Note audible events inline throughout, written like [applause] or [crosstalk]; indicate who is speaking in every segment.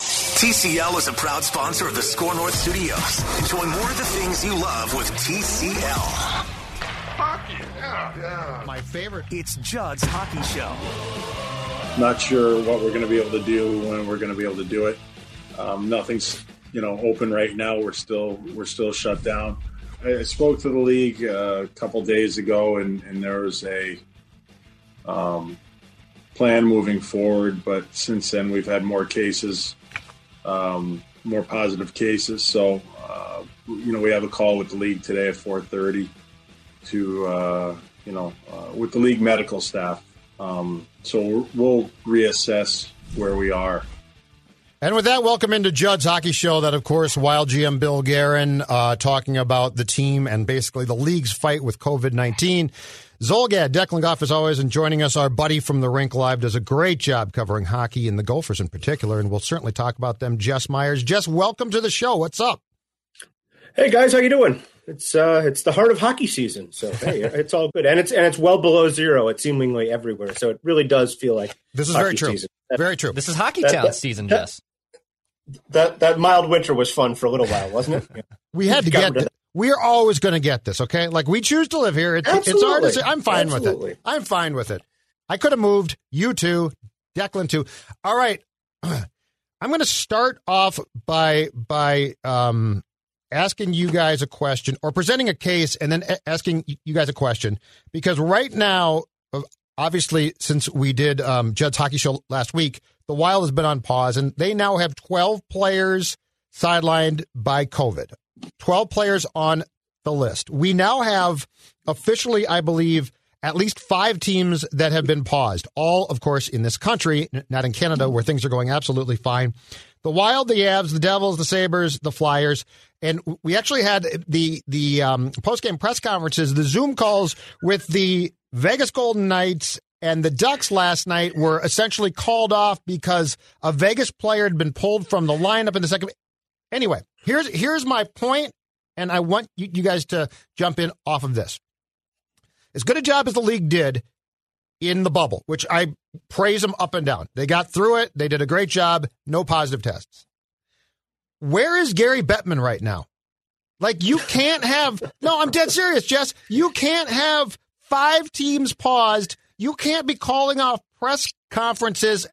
Speaker 1: TCL is a proud sponsor of the Score North Studios. Enjoy more of the things you love with TCL.
Speaker 2: Hockey, yeah, yeah.
Speaker 3: My favorite.
Speaker 1: It's Judd's Hockey Show.
Speaker 4: Not sure what we're going to be able to do when we're going to be able to do it. Um, nothing's you know open right now. We're still we're still shut down. I, I spoke to the league uh, a couple days ago, and, and there was a um, plan moving forward. But since then, we've had more cases um, more positive cases. So, uh, you know, we have a call with the league today at 4:30 to, uh, you know, uh, with the league medical staff. Um, so we'll reassess where we are.
Speaker 3: And with that, welcome into Judd's Hockey Show. That, of course, Wild GM Bill Guerin uh, talking about the team and basically the league's fight with COVID 19. Zulgad, Declan Goff, as always, and joining us, our buddy from the Rink Live, does a great job covering hockey and the Gophers in particular, and we'll certainly talk about them. Jess Myers, Jess, welcome to the show. What's up?
Speaker 5: Hey guys, how you doing? It's uh, it's the heart of hockey season, so hey, [laughs] it's all good, and it's and it's well below zero. It's seemingly everywhere, so it really does feel like
Speaker 3: this is very true. Season.
Speaker 5: Very
Speaker 3: true.
Speaker 6: This is Hockey Town that, season,
Speaker 5: that,
Speaker 6: Jess.
Speaker 5: That that mild winter was fun for a little while, wasn't it? [laughs]
Speaker 3: we had to get we are always going to get this, okay? Like we choose to live here. It's, it's hard to say. I'm fine Absolutely. with it. I'm fine with it. I could have moved. You too, Declan too. All right. [clears throat] I'm going to start off by by um, asking you guys a question or presenting a case, and then asking you guys a question because right now, obviously, since we did um, Judd's hockey show last week, the Wild has been on pause, and they now have 12 players sidelined by COVID. 12 players on the list. We now have officially, I believe, at least five teams that have been paused. All, of course, in this country, not in Canada, where things are going absolutely fine. The Wild, the Avs, the Devils, the Sabres, the Flyers, and we actually had the the um, post game press conferences, the Zoom calls with the Vegas Golden Knights and the Ducks last night were essentially called off because a Vegas player had been pulled from the lineup in the second. Anyway, here's here's my point, and I want you, you guys to jump in off of this. As good a job as the league did in the bubble, which I praise them up and down. They got through it. They did a great job. No positive tests. Where is Gary Bettman right now? Like you can't have no, I'm dead serious, Jess. You can't have five teams paused. You can't be calling off press conferences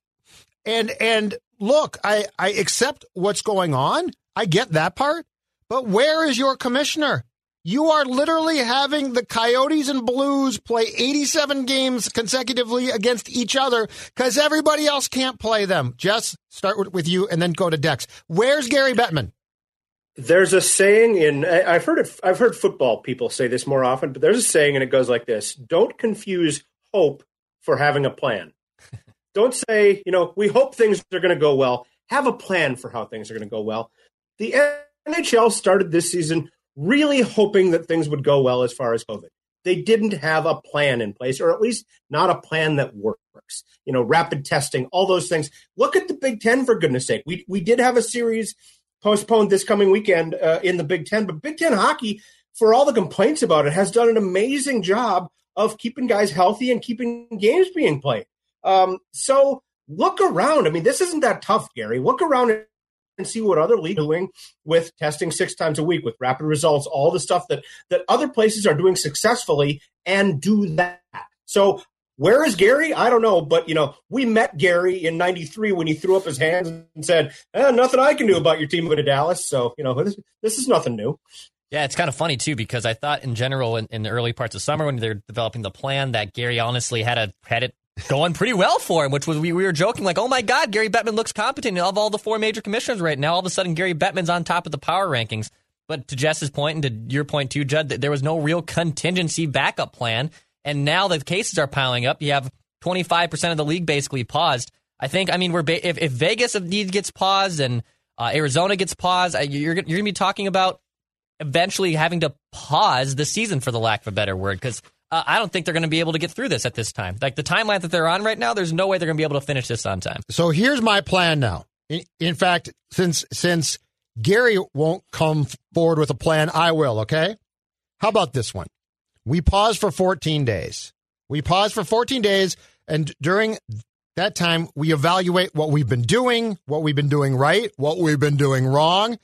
Speaker 3: and and look, I, I accept what's going on. I get that part. But where is your commissioner? You are literally having the Coyotes and Blues play 87 games consecutively against each other because everybody else can't play them. Jess, start with you and then go to Dex. Where's Gary Bettman?
Speaker 5: There's a saying in I've heard it, I've heard football people say this more often, but there's a saying and it goes like this: Don't confuse hope for having a plan. [laughs] Don't say, you know, we hope things are going to go well. Have a plan for how things are going to go well. The NHL started this season really hoping that things would go well as far as COVID. They didn't have a plan in place, or at least not a plan that works. You know, rapid testing, all those things. Look at the Big Ten, for goodness sake. We, we did have a series postponed this coming weekend uh, in the Big Ten, but Big Ten hockey, for all the complaints about it, has done an amazing job of keeping guys healthy and keeping games being played. Um, so look around. I mean, this isn't that tough, Gary. Look around and see what other leagues are doing with testing six times a week, with rapid results, all the stuff that that other places are doing successfully, and do that. So where is Gary? I don't know, but you know, we met Gary in '93 when he threw up his hands and said, eh, "Nothing I can do about your team going to Dallas." So you know, this, this is nothing new.
Speaker 6: Yeah, it's kind of funny too because I thought in general in, in, the early parts of summer when they're developing the plan that Gary honestly had a had it going pretty well for him, which was we, we were joking like, oh my God, Gary Bettman looks competent of all the four major commissioners right now. All of a sudden, Gary Bettman's on top of the power rankings. But to Jess's point and to your point too, Judd, that there was no real contingency backup plan, and now the cases are piling up. You have 25% of the league basically paused. I think, I mean, we're ba- if, if Vegas indeed gets paused and uh, Arizona gets paused, you're, you're going to be talking about eventually having to pause the season, for the lack of a better word, because uh, I don't think they're going to be able to get through this at this time. Like the timeline that they're on right now, there's no way they're going to be able to finish this on time.
Speaker 3: So here's my plan now. In, in fact, since since Gary won't come forward with a plan, I will. Okay. How about this one? We pause for 14 days. We pause for 14 days, and during that time, we evaluate what we've been doing, what we've been doing right, what we've been doing wrong.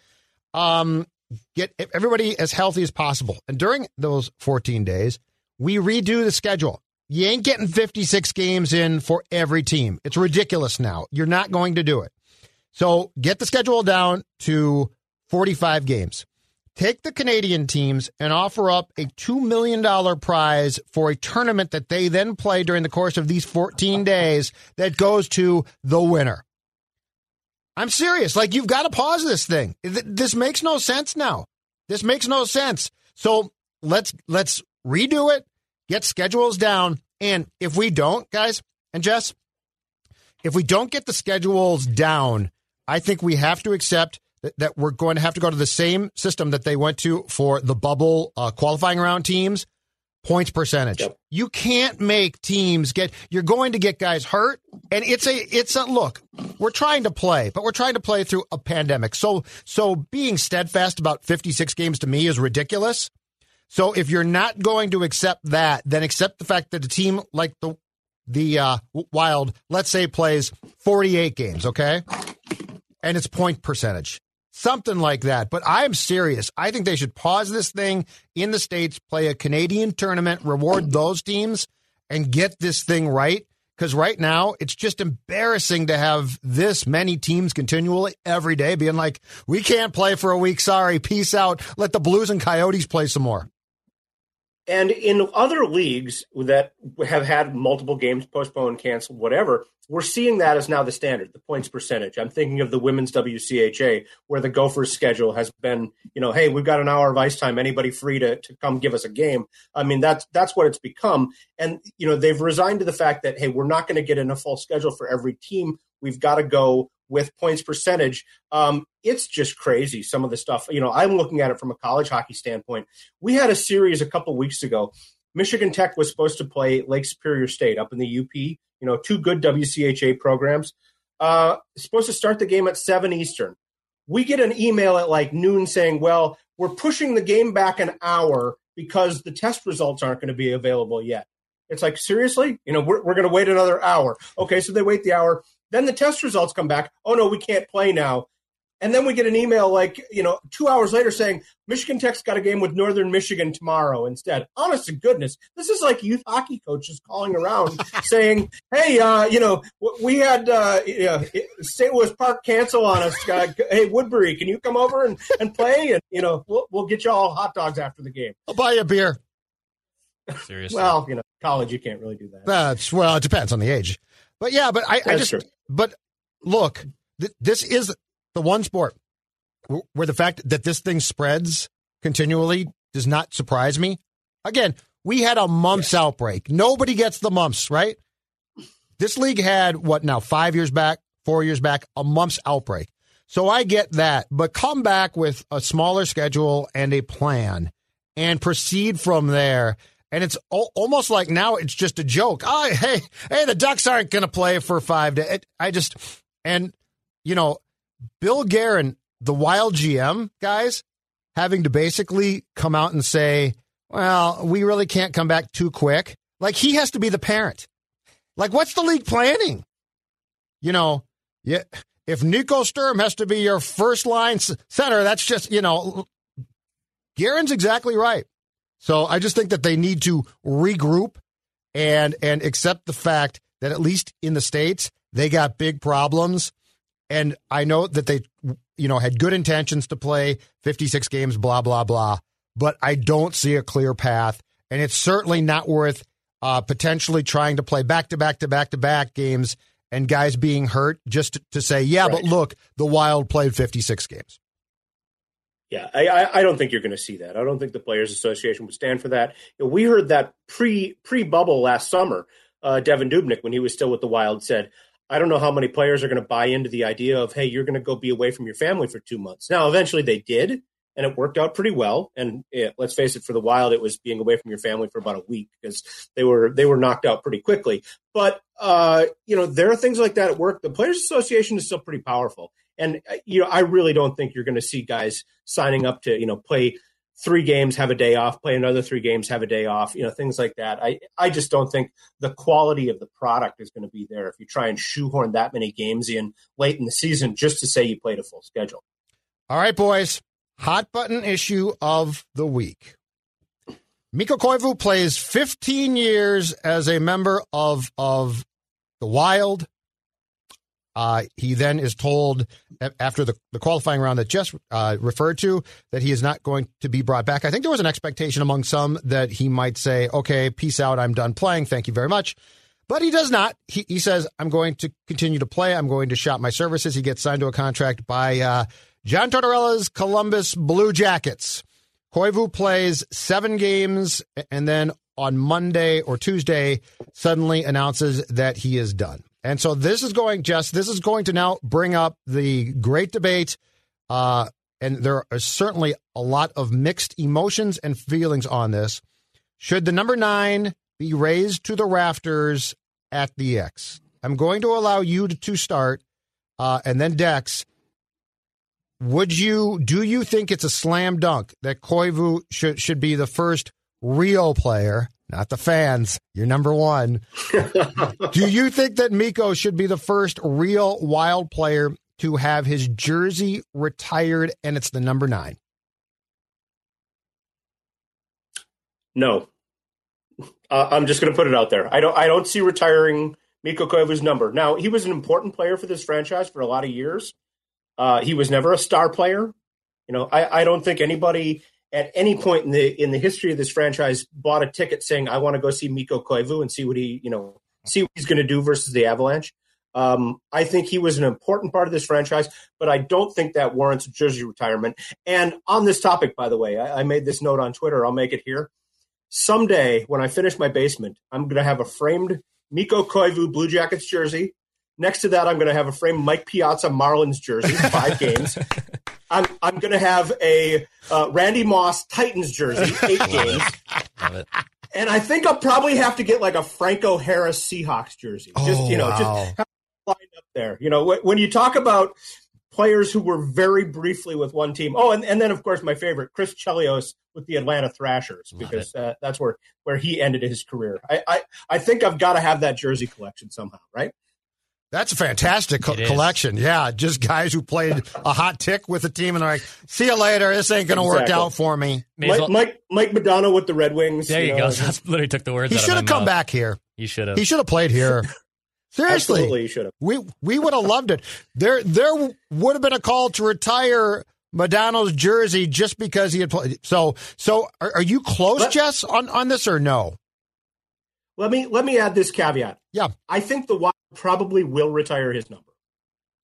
Speaker 3: Um, get everybody as healthy as possible. And during those 14 days, we redo the schedule. You ain't getting 56 games in for every team. It's ridiculous now. You're not going to do it. So get the schedule down to 45 games. Take the Canadian teams and offer up a $2 million prize for a tournament that they then play during the course of these 14 [laughs] days that goes to the winner. I'm serious. Like, you've got to pause this thing. This makes no sense now. This makes no sense. So let's let's redo it, get schedules down, and if we don't, guys and Jess, if we don't get the schedules down, I think we have to accept that, that we're going to have to go to the same system that they went to for the bubble uh, qualifying round teams points percentage. Yep. You can't make teams get you're going to get guys hurt and it's a it's a look. We're trying to play, but we're trying to play through a pandemic. So so being steadfast about 56 games to me is ridiculous. So if you're not going to accept that, then accept the fact that a team like the the uh, Wild, let's say plays 48 games, okay? And it's point percentage something like that. But I'm serious. I think they should pause this thing in the States, play a Canadian tournament, reward those teams, and get this thing right. Because right now, it's just embarrassing to have this many teams continually every day being like, we can't play for a week. Sorry. Peace out. Let the Blues and Coyotes play some more.
Speaker 5: And in other leagues that have had multiple games postponed, canceled, whatever, we're seeing that as now the standard, the points percentage. I'm thinking of the women's WCHA, where the Gophers schedule has been, you know, hey, we've got an hour of ice time. Anybody free to, to come give us a game? I mean, that's that's what it's become. And you know, they've resigned to the fact that hey, we're not going to get in a full schedule for every team. We've got to go with points percentage. Um, it's just crazy. Some of the stuff, you know, I'm looking at it from a college hockey standpoint. We had a series a couple weeks ago. Michigan Tech was supposed to play Lake Superior State up in the UP. You know, two good WCHA programs. Uh, supposed to start the game at seven Eastern. We get an email at like noon saying, "Well, we're pushing the game back an hour because the test results aren't going to be available yet." It's like seriously, you know, we're, we're going to wait another hour. Okay, so they wait the hour. Then the test results come back. Oh no, we can't play now. And then we get an email like, you know, two hours later saying Michigan Tech's got a game with Northern Michigan tomorrow instead. Honest to goodness, this is like youth hockey coaches calling around [laughs] saying, "Hey, uh, you know, we had uh, you know, St. Louis Park cancel on us. Uh, hey, Woodbury, can you come over and, and play? And you know, we'll, we'll get you all hot dogs after the game.
Speaker 3: I'll buy you a beer.
Speaker 6: Seriously.
Speaker 5: well, you know, college you can't really do that.
Speaker 3: That's well, it depends on the age. But yeah, but I, I just true. but look, th- this is the one sport where the fact that this thing spreads continually does not surprise me. Again, we had a mumps yes. outbreak. Nobody gets the mumps, right? This league had what now, five years back, four years back, a mumps outbreak. So I get that, but come back with a smaller schedule and a plan and proceed from there. And it's almost like now it's just a joke. Oh, hey, hey, the Ducks aren't going to play for five days. I just, and, you know, Bill Guerin, the wild GM guys, having to basically come out and say, well, we really can't come back too quick. Like he has to be the parent. Like, what's the league planning? You know, yeah, if Nico Sturm has to be your first line center, that's just, you know, Guerin's exactly right. So I just think that they need to regroup and and accept the fact that at least in the states they got big problems and I know that they, you know, had good intentions to play 56 games, blah, blah, blah. But I don't see a clear path. And it's certainly not worth uh, potentially trying to play back to back to back to back games and guys being hurt just to, to say, yeah, right. but look, the Wild played 56 games.
Speaker 5: Yeah, I, I don't think you're going to see that. I don't think the Players Association would stand for that. We heard that pre pre bubble last summer. Uh, Devan Dubnyk, when he was still with the Wild, said, I don't know how many players are going to buy into the idea of, hey, you're going to go be away from your family for two months. Now, eventually they did, and it worked out pretty well. And it, let's face it, for the Wild, it was being away from your family for about a week because they were they were knocked out pretty quickly. But uh, you know, there are things like that at work. The Players Association is still pretty powerful, and uh, you know, I really don't think you're going to see guys signing up to you know play three games, have a day off, play another three games, have a day off, you know, things like that. I, I just don't think the quality of the product is going to be there if you try and shoehorn that many games in late in the season just to say you played a full schedule.
Speaker 3: All right, boys. Hot button issue of the week. Mikko Koivu plays 15 years as a member of of the Wild. Uh, he then is told after the, the qualifying round that Jess uh, referred to that he is not going to be brought back. I think there was an expectation among some that he might say, "Okay, peace out. I'm done playing. Thank you very much." But he does not. He, he says, "I'm going to continue to play. I'm going to shop my services." He gets signed to a contract by uh, John Tortorella's Columbus Blue Jackets. Koivu plays seven games and then on Monday or Tuesday suddenly announces that he is done. And so this is going, Jess, this is going to now bring up the great debate. Uh, and there are certainly a lot of mixed emotions and feelings on this. Should the number nine be raised to the rafters at the X? I'm going to allow you to, to start, uh, and then Dex. Would you do you think it's a slam dunk that Koivu should should be the first real player, not the fans? You're number one. [laughs] do you think that Mikko should be the first real wild player to have his jersey retired and it's the number nine?
Speaker 5: No. Uh, I'm just going to put it out there. I don't. I don't see retiring Mikko Koivu's number. Now he was an important player for this franchise for a lot of years. Uh, he was never a star player. You know, I, I don't think anybody at any point in the in the history of this franchise bought a ticket saying, "I want to go see Mikko Koivu and see what he you know see what he's going to do versus the Avalanche." Um, I think he was an important part of this franchise, but I don't think that warrants jersey retirement. And on this topic, by the way, I, I made this note on Twitter. I'll make it here. Someday, when I finish my basement, I'm going to have a framed Mikko Koivu Blue Jackets jersey Next to that, I'm going to have a frame Mike Piazza Marlins jersey, five [laughs] games. I'm I'm going to have a uh, Randy Moss Titans jersey, [laughs] eight games. And I think I'll probably have to get like a Franco Harris Seahawks jersey. Just oh, you know, wow. just lined up there. You know, when you talk about players who were very briefly with one team. Oh, and, and then of course my favorite, Chris Chelios with the Atlanta Thrashers, because uh, that's where where he ended his career. I I, I think I've got to have that jersey collection somehow, right?
Speaker 3: That's a fantastic co- collection. Yeah, just guys who played a hot tick with the team and they're like, "See you later. This ain't going to exactly. work out for me."
Speaker 5: Mike, well, Mike, Mike Modano with the Red Wings.
Speaker 6: There you, you know, go. [laughs] That's literally took the words.
Speaker 3: He should have come
Speaker 6: mouth.
Speaker 3: back here.
Speaker 6: He should have.
Speaker 3: He should have played here. [laughs] Seriously,
Speaker 5: Absolutely, he should have.
Speaker 3: We we would have loved it. There there would have been a call to retire Modano's jersey just because he had played. So so are, are you close, but, Jess, on on this or no?
Speaker 5: Let me let me add this caveat.
Speaker 3: Yeah,
Speaker 5: I think the Wild probably will retire his number.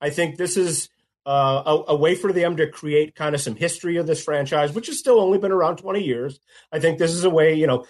Speaker 5: I think this is uh, a, a, way for them to create kind of some history of this franchise, which has still only been around twenty years. I think this is a way. You know,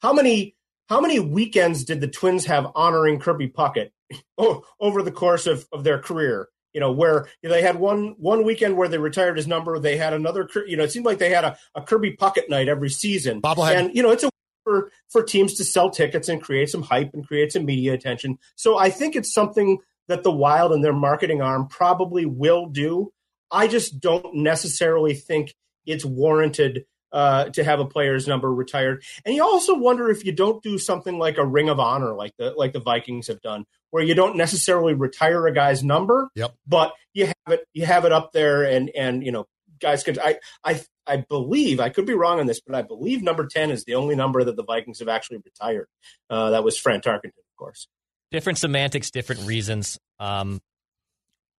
Speaker 5: how many how many weekends did the Twins have honoring Kirby Puckett [laughs] over the course of, of their career? You know, where they had one one weekend where they retired his number. They had another. You know, it seemed like they had a, a Kirby Puckett night every season.
Speaker 3: Bobblehead.
Speaker 5: And you know, it's a for for teams to sell tickets and create some hype and create some media attention. So I think it's something that the Wild and their marketing arm probably will do. I just don't necessarily think it's warranted uh, to have a player's number retired. And you also wonder if you don't do something like a Ring of Honor, like the like the Vikings have done, where you don't necessarily retire a guy's number,
Speaker 3: yep.
Speaker 5: but you have it you have it up there, and and you know guys could I I I believe I could be wrong on this, but I believe number ten is the only number that the Vikings have actually retired. Uh, that was Fran Tarkenton, of course.
Speaker 6: Different semantics, different reasons. Um,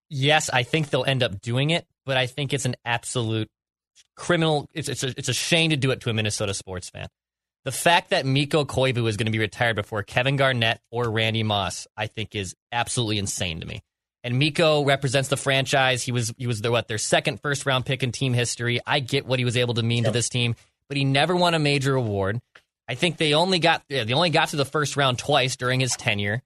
Speaker 6: yes, I think they'll end up doing it, but I think it's an absolute criminal. It's it's a, it's a shame to do it to a Minnesota sports fan. The fact that Mikko Koivu is going to be retired before Kevin Garnett or Randy Moss, I think, is absolutely insane to me. And Mikko represents the franchise. He was he was their what their second first round pick in team history. I get what he was able to mean yep. to this team, but he never won a major award. I think they only got they only got to the first round twice during his tenure.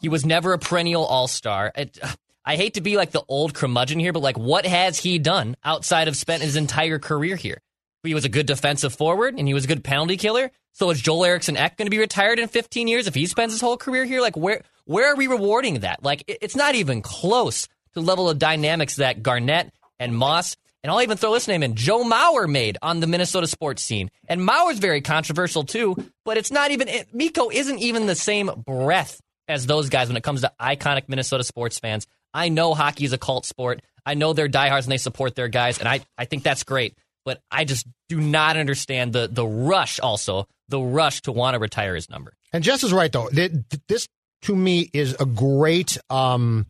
Speaker 6: He was never a perennial all star. [sighs] I hate to be like the old curmudgeon here, but like, what has he done outside of spent his entire career here? He was a good defensive forward and he was a good penalty killer. So is Joel Eriksson Ek going to be retired in 15 years if he spends his whole career here? Like, where where are we rewarding that? Like, it's not even close to the level of dynamics that Garnett and Moss and I'll even throw this name in Joe Mauer made on the Minnesota sports scene. And Mauer's very controversial too, but it's not even, it, Mikko isn't even the same breath as those guys when it comes to iconic Minnesota sports fans. I know hockey is a cult sport. I know they're diehards and they support their guys, and I, I think that's great. But I just do not understand the the rush also, the rush to want to retire his number.
Speaker 3: And Jess is right though. This to me is a great um,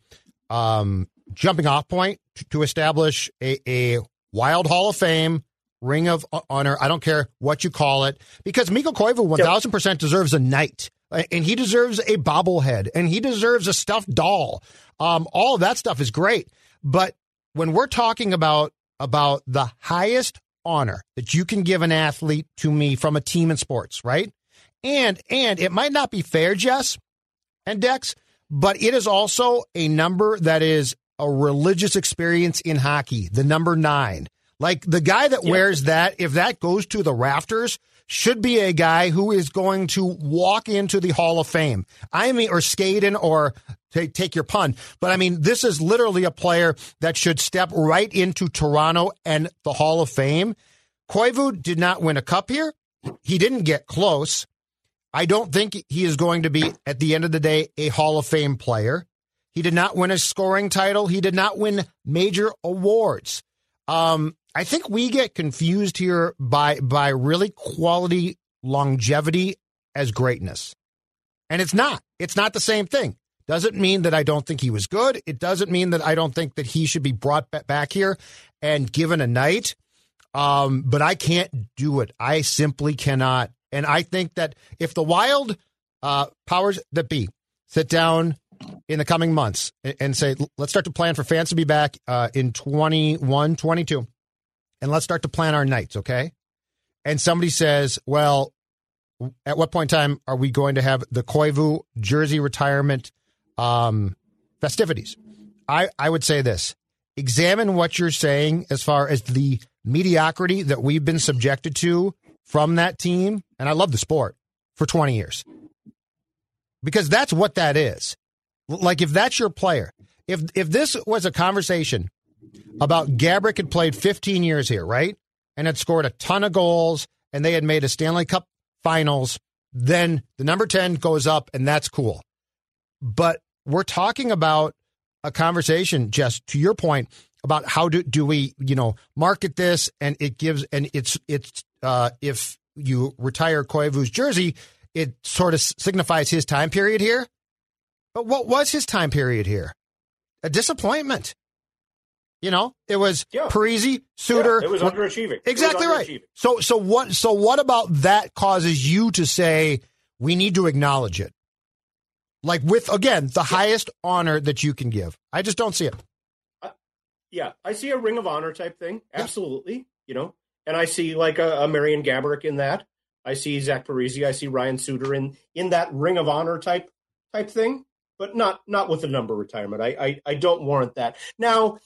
Speaker 3: um, jumping off point to establish a, a wild Hall of Fame, Ring of Honor. I don't care what you call it, because Mikko Koivu 1000% deserves a night. And he deserves a bobblehead and he deserves a stuffed doll. Um, all of that stuff is great. But when we're talking about about the highest honor that you can give an athlete to me from a team in sports, right? And and it might not be fair, Jess and Dex, but it is also a number that is a religious experience in hockey, the number nine. Like the guy that yeah. wears that, if that goes to the rafters, should be a guy who is going to walk into the Hall of Fame. I mean, or skating or take, take your pun. But I mean, this is literally a player that should step right into Toronto and the Hall of Fame. Koivu did not win a cup here. He didn't get close. I don't think he is going to be, at the end of the day, a Hall of Fame player. He did not win a scoring title. He did not win major awards. Um, I think we get confused here by by really quality longevity as greatness. And it's not. It's not the same thing. Doesn't mean that I don't think he was good. It doesn't mean that I don't think that he should be brought back here and given a night. Um, but I can't do it. I simply cannot. And I think that if the wild uh, powers that be sit down in the coming months and say, let's start to plan for fans to be back uh, in 21, 22, and let's start to plan our nights, okay? And somebody says, well, at what point in time are we going to have the Koivu jersey retirement um, festivities? I, I would say this examine what you're saying as far as the mediocrity that we've been subjected to from that team. And I love the sport for 20 years because that's what that is. Like if that's your player, if if this was a conversation about Gaborik had played 15 years here, right, and had scored a ton of goals, and they had made a Stanley Cup Finals, then the number 10 goes up, and that's cool. But we're talking about a conversation, just to your point, about how do do we you know market this, and it gives and it's it's uh, if you retire Koivu's jersey, it sort of signifies his time period here. But what was his time period here? A disappointment. You know, it was yeah. Parise, Suter.
Speaker 5: Yeah, it was underachieving.
Speaker 3: Exactly
Speaker 5: was
Speaker 3: right. So, so what? So, what about that causes you to say we need to acknowledge it? Like with again the yeah. highest honor that you can give. I just don't see it.
Speaker 5: Uh, yeah, I see a Ring of Honor type thing. Absolutely, you know, and I see like a, a Marian Gaborik in that. I see Zach Parise. I see Ryan Suter in in that Ring of Honor type type thing but not not with a number retirement. I, I, I don't warrant that. Now,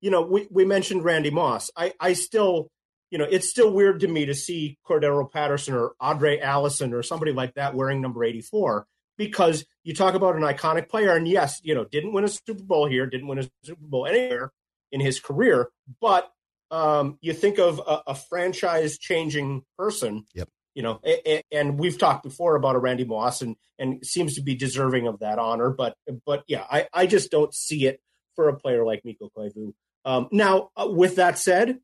Speaker 5: you know, we, we mentioned Randy Moss. I, I still, you know, it's still weird to me to see Cordarrelle Patterson or Andre Allison or somebody like that wearing number 84 because you talk about an iconic player and yes, you know, didn't win a Super Bowl here, didn't win a Super Bowl anywhere in his career, but um, you think of a, a franchise changing person
Speaker 3: yep
Speaker 5: you know, and we've talked before about a Randy Moss and and seems to be deserving of that honor, but but yeah, I I just don't see it for a player like Mikko Koivu. Um, now, uh, with that said,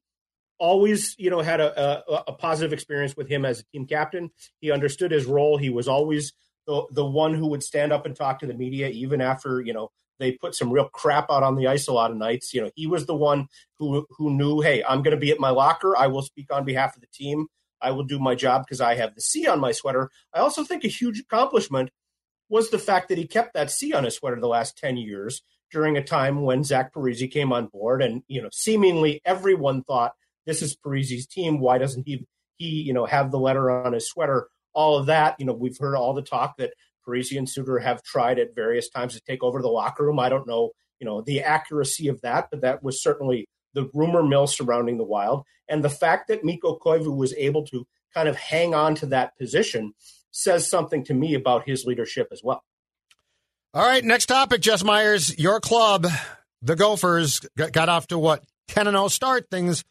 Speaker 5: always you know had a, a, a positive experience with him as a team captain. He understood his role. He was always the the one who would stand up and talk to the media, even after you know they put some real crap out on the ice a lot of nights. You know, he was the one who who knew, hey, I'm going to be at my locker. I will speak on behalf of the team. I will do my job because I have the C on my sweater. I also think a huge accomplishment was the fact that he kept that C on his sweater the last 10 years during a time when Zach Parise came on board. And, you know, seemingly everyone thought this is Parise's team. Why doesn't he, he, you know, have the letter on his sweater? All of that, you know, we've heard all the talk that Parise and Suter have tried at various times to take over the locker room. I don't know, you know, the accuracy of that, but that was certainly the rumor mill surrounding the Wild. And the fact that Mikko Koivu was able to kind of hang on to that position says something to me about his leadership as well.
Speaker 3: All right, next topic, Jess Myers. Your club, the Gophers, got off to what 10 and 0 start. Things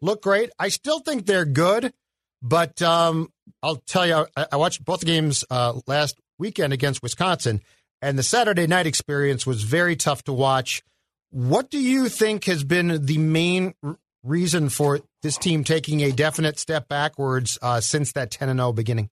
Speaker 3: look great. I still think they're good, but um, I'll tell you, I, watched both games uh, last weekend against Wisconsin, and the Saturday night experience was very tough to watch. What do you think has been the main reason for this team taking a definite step backwards uh, since that 10 and 0 beginning?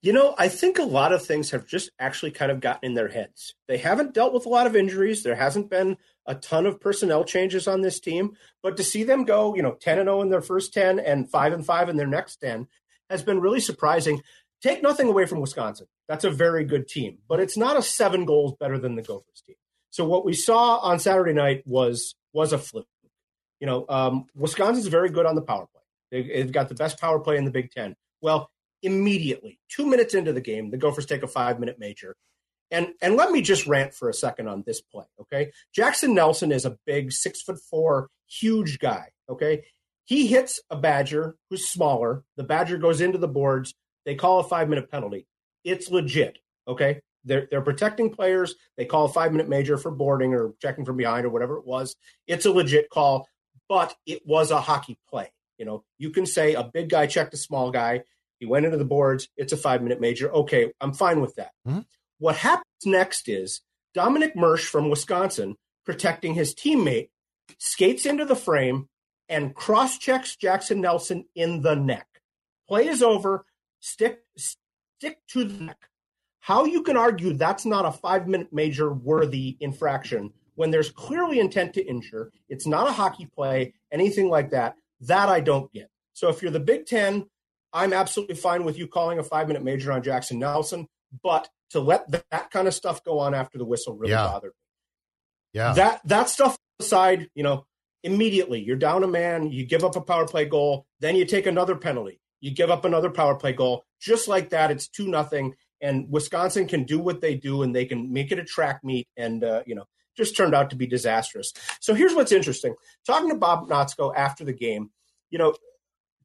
Speaker 5: You know, I think a lot of things have just actually kind of gotten in their heads. They haven't dealt with a lot of injuries. There hasn't been a ton of personnel changes on this team, but to see them go, you know, 10 and 0 in their first 10 and 5 and 5 in their next 10 has been really surprising. Take nothing away from Wisconsin. That's a very good team, but it's not a 7 goals better than the Gophers team. So what we saw on Saturday night was was a flip. You know, um, Wisconsin's very good on the power play. They, they've got the best power play in the Big Ten. Well, immediately, two minutes into the game, the Gophers take a five minute major. And and let me just rant for a second on this play, okay? Jackson Nelson is a big six foot four, huge guy. Okay. He hits a Badger who's smaller. The Badger goes into the boards. They call a five minute penalty. It's legit. Okay. They're they're protecting players. They call a five minute major for boarding or checking from behind or whatever it was. It's a legit call, but it was a hockey play. You know, you can say a big guy checked a small guy. He went into the boards. It's a five minute major. Okay, I'm fine with that. Mm-hmm. What happens next is Dominic Mersch from Wisconsin, protecting his teammate, skates into the frame and cross checks Jackson Nelson in the neck. Play is over. Stick stick to the neck. How you can argue that's not a five minute major worthy infraction when there's clearly intent to injure, it's not a hockey play, anything like that, that I don't get. So if you're the Big Ten, I'm absolutely fine with you calling a five minute major on Jackson Nelson, but to let that kind of stuff go on after the whistle really yeah. bothered me.
Speaker 3: Yeah.
Speaker 5: That that stuff aside, you know, immediately you're down a man, you give up a power play goal, then you take another penalty. You give up another power play goal. Just like that, it's two nothing. And Wisconsin can do what they do, and they can make it a track meet, and uh, you know, just turned out to be disastrous. So here's what's interesting: talking to Bob Motzko after the game, you know,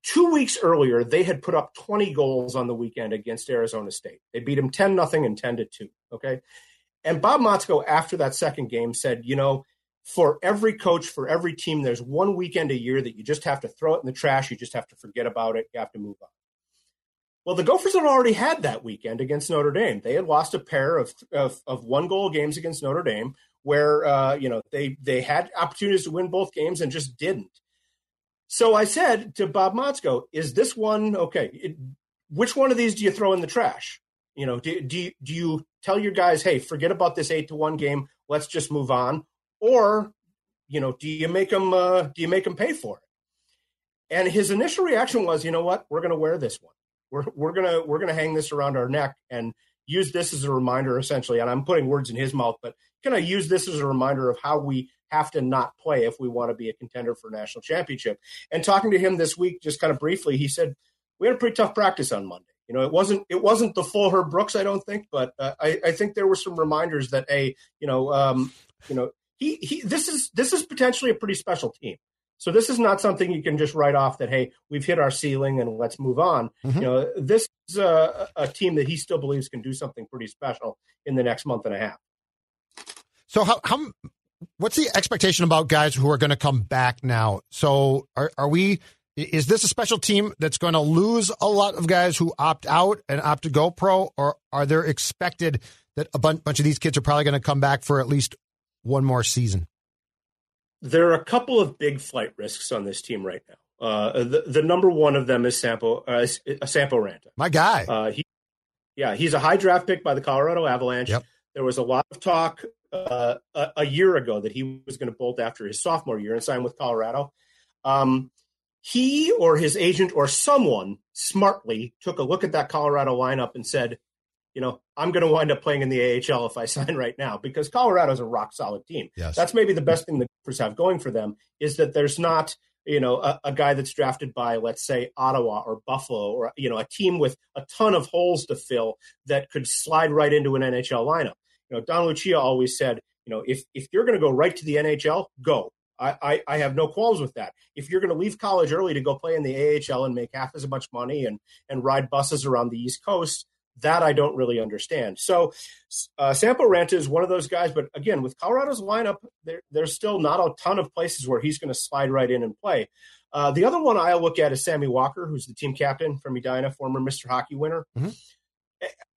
Speaker 5: two weeks earlier, they had put up 20 goals on the weekend against Arizona State. They beat them 10 nothing and 10 to 2. Okay. And Bob Motzko, after that second game, said, you know, for every coach, for every team, there's one weekend a year that you just have to throw it in the trash. You just have to forget about it. You have to move on. Well, the Gophers had already had that weekend against Notre Dame. They had lost a pair of, of, of one goal games against Notre Dame where, uh, you know, they, they had opportunities to win both games and just didn't. So I said to Bob Motzko, "Is this one okay? It, which one of these do you throw in the trash? You know, do, do you, do you tell your guys, hey, forget about this eight to one game, let's just move on, or you know, do you make them uh, do you make them pay for it?" And his initial reaction was, "You know what? We're going to wear this one. We're we're gonna we're gonna hang this around our neck and use this as a reminder, essentially." And I'm putting words in his mouth, but can I use this as a reminder of how we have to not play if we want to be a contender for a national championship. And talking to him this week, just kind of briefly, he said we had a pretty tough practice on Monday. You know, it wasn't it wasn't the full Herb Brooks, I don't think, but uh, I, I think there were some reminders that a you know um, you know he he this is this is potentially a pretty special team. So this is not something you can just write off that hey we've hit our ceiling and let's move on. Mm-hmm. You know, this is a, a team that he still believes can do something pretty special in the next month and a half.
Speaker 3: So how how what's the expectation about guys who are going to come back now? So are, are we? Is this a special team that's going to lose a lot of guys who opt out and opt to go pro, or are there expected that a bunch, bunch of these kids are probably going to come back for at least one more season?
Speaker 5: There are a couple of big flight risks on this team right now. Uh, the, the number one of them is Sampo uh, Sampo Ranta.
Speaker 3: My guy.
Speaker 5: Uh, he, yeah, he's a high draft pick by the Colorado Avalanche. Yep. There was a lot of talk uh, a, a, year ago that he was going to bolt after his sophomore year and sign with Colorado. Um, he or his agent or someone smartly took a look at that Colorado lineup and said, you know, I'm going to wind up playing in the AHL if I [laughs] sign right now because Colorado is a rock solid team.
Speaker 3: Yes.
Speaker 5: That's maybe the best thing the Gophers have going for them is that there's not, you know, a, a, guy that's drafted by, let's say, Ottawa or Buffalo, or you know, a team with a ton of holes to fill that could slide right into an NHL lineup. You know, Don Lucia always said, you know, if if you're going to go right to the NHL, go. I, I, I have no qualms with that. If you're going to leave college early to go play in the AHL and make half as much money and and ride buses around the East Coast, that I don't really understand. So uh, Sampo Ranta is one of those guys, but again, with Colorado's lineup, there, there's still not a ton of places where he's going to slide right in and play. Uh, the other one I look at is Sammy Walker, who's the team captain from Edina, former Mr. Hockey winner. Mm-hmm.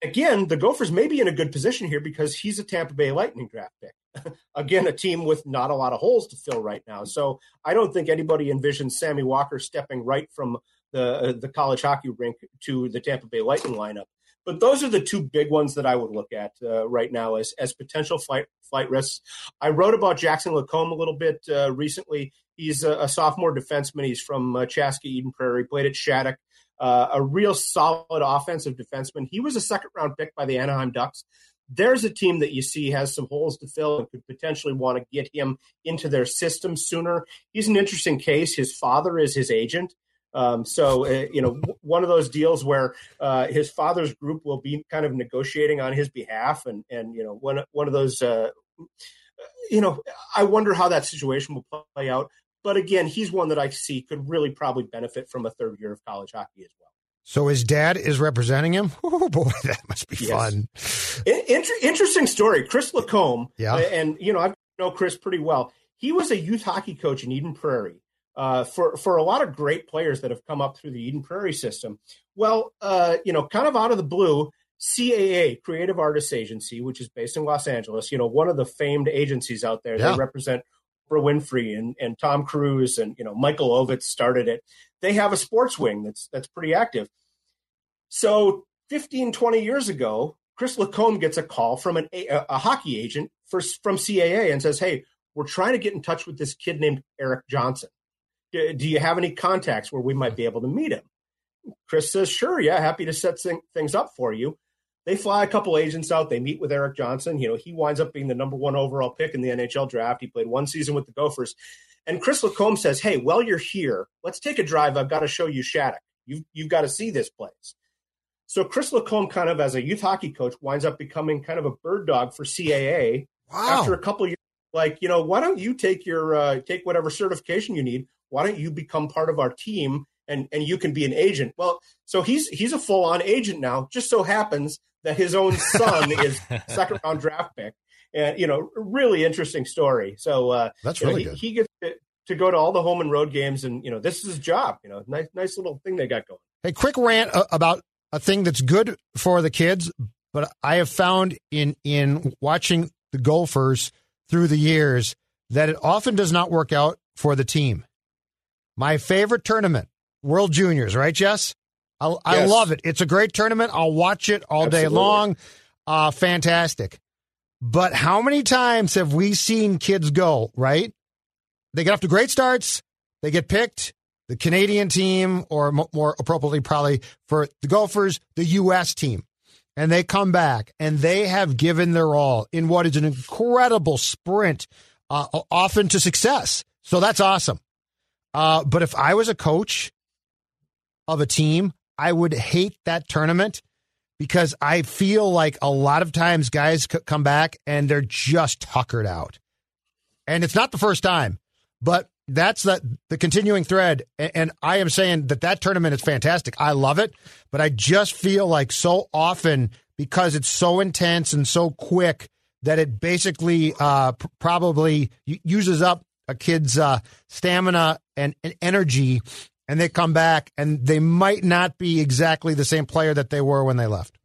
Speaker 5: Again, the Gophers may be in a good position here because he's a Tampa Bay Lightning draft pick. [laughs] Again, a team with not a lot of holes to fill right now. So I don't think anybody envisions Sammy Walker stepping right from the uh, the college hockey rink to the Tampa Bay Lightning lineup. But those are the two big ones that I would look at uh, right now as as potential flight flight risks. I wrote about Jackson Lacombe a little bit uh, recently. He's a, a, sophomore defenseman. He's from uh, Chaska Eden Prairie. Played at Shattuck. Uh, a real solid offensive defenseman. He was a second round pick by the Anaheim Ducks. There's a team that you see has some holes to fill and could potentially want to get him into their system sooner. He's an interesting case. His father is his agent. Um, so, uh, you know, one of those deals where uh, his father's group will be kind of negotiating on his behalf, and and you know, one one of those, uh, you know, I wonder how that situation will play out. But again, he's one that I see could really probably benefit from a third year of college hockey as well.
Speaker 3: So his dad is representing him. [laughs] Oh boy, that must be yes. fun.
Speaker 5: Inter- interesting story. Chris Lacombe,
Speaker 3: yeah,
Speaker 5: and you know I know Chris pretty well. He was a youth hockey coach in Eden Prairie uh, for for a lot of great players that have come up through the Eden Prairie system. Well, uh, you know, kind of out of the blue, CAA Creative Artists Agency, which is based in Los Angeles, you know, one of the famed agencies out there. Yeah. They represent Oprah Winfrey and, and Tom Cruise and you know Michael Ovitz started it. They have a sports wing that's that's pretty active. So 15, 20 years ago, Chris Lacombe gets a call from an, a, a hockey agent for, from CAA and says, "Hey, we're trying to get in touch with this kid named Erik Johnson." Do you have any contacts where we might be able to meet him? Chris says, sure, yeah, happy to set things up for you. They fly a couple agents out. They meet with Erik Johnson. You know, he winds up being the number one overall pick in the NHL draft. He played one season with the Gophers. And Chris Lacombe says, hey, while you're here, let's take a drive. I've got to show you Shattuck. You've, you've got to see this place. So Chris Lacombe, kind of as a youth hockey coach, winds up becoming kind of a bird dog for CAA. Wow. After a couple years, like you know, why don't you take your uh, take whatever certification you need? Why don't you become part of our team and and you can be an agent? Well so he's he's a full on agent now. Just so happens that his own son [laughs] is second round draft pick. And you know really interesting story. So uh
Speaker 3: that's really
Speaker 5: know,
Speaker 3: he, good.
Speaker 5: he gets to, to, go to all the home and road games and you know this is his job you know nice nice little thing they got going.
Speaker 3: Hey quick rant uh, about a thing that's good for the kids but i have found in in watching the Gophers through the years that it often does not work out for the team my favorite tournament, World Juniors, right, Jess? I, yes. I love it. It's a great tournament. I'll watch it all Absolutely. day long. Uh, fantastic. But how many times have we seen kids go, right? They get off to great starts, they get picked, the Canadian team, or more appropriately, probably for the Gophers, the U.S. team. And they come back and they have given their all in what is an incredible sprint, uh, often to success. So that's awesome. Uh, but if I was a coach of a team, I would hate that tournament because I feel like a lot of times guys c- come back and they're just tuckered out. And it's not the first time, but that's the, the continuing thread. And, and I am saying that that tournament is fantastic. I love it, but I just feel like so often because it's so intense and so quick that it basically uh, probably uses up a kid's uh, stamina and, and energy, and they come back and they might not be exactly the same player that they were when they left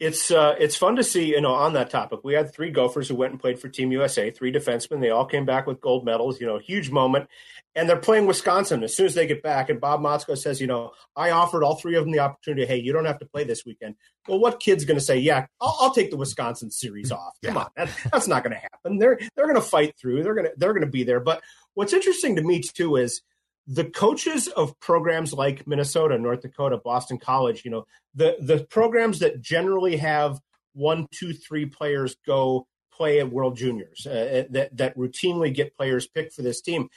Speaker 5: it's uh, it's fun to see. You know, on that topic, we had three Gophers who went and played for Team USA, three defensemen. They all came back with gold medals. You know, huge moment. And they're playing Wisconsin as soon as they get back. And Bob Motzko says, you know, I offered all three of them the opportunity. Hey, you don't have to play this weekend. Well, what kid's going to say, yeah, I'll, I'll, take the Wisconsin series off? Come yeah. on, that, that's not going to happen. They're they're going to fight through. They're going to they're going to be there. But what's interesting to me too is the coaches of programs like Minnesota, North Dakota, Boston College, you know, the the programs that generally have one, two, three players go play at World Juniors uh, uh, that that routinely get players picked for this team.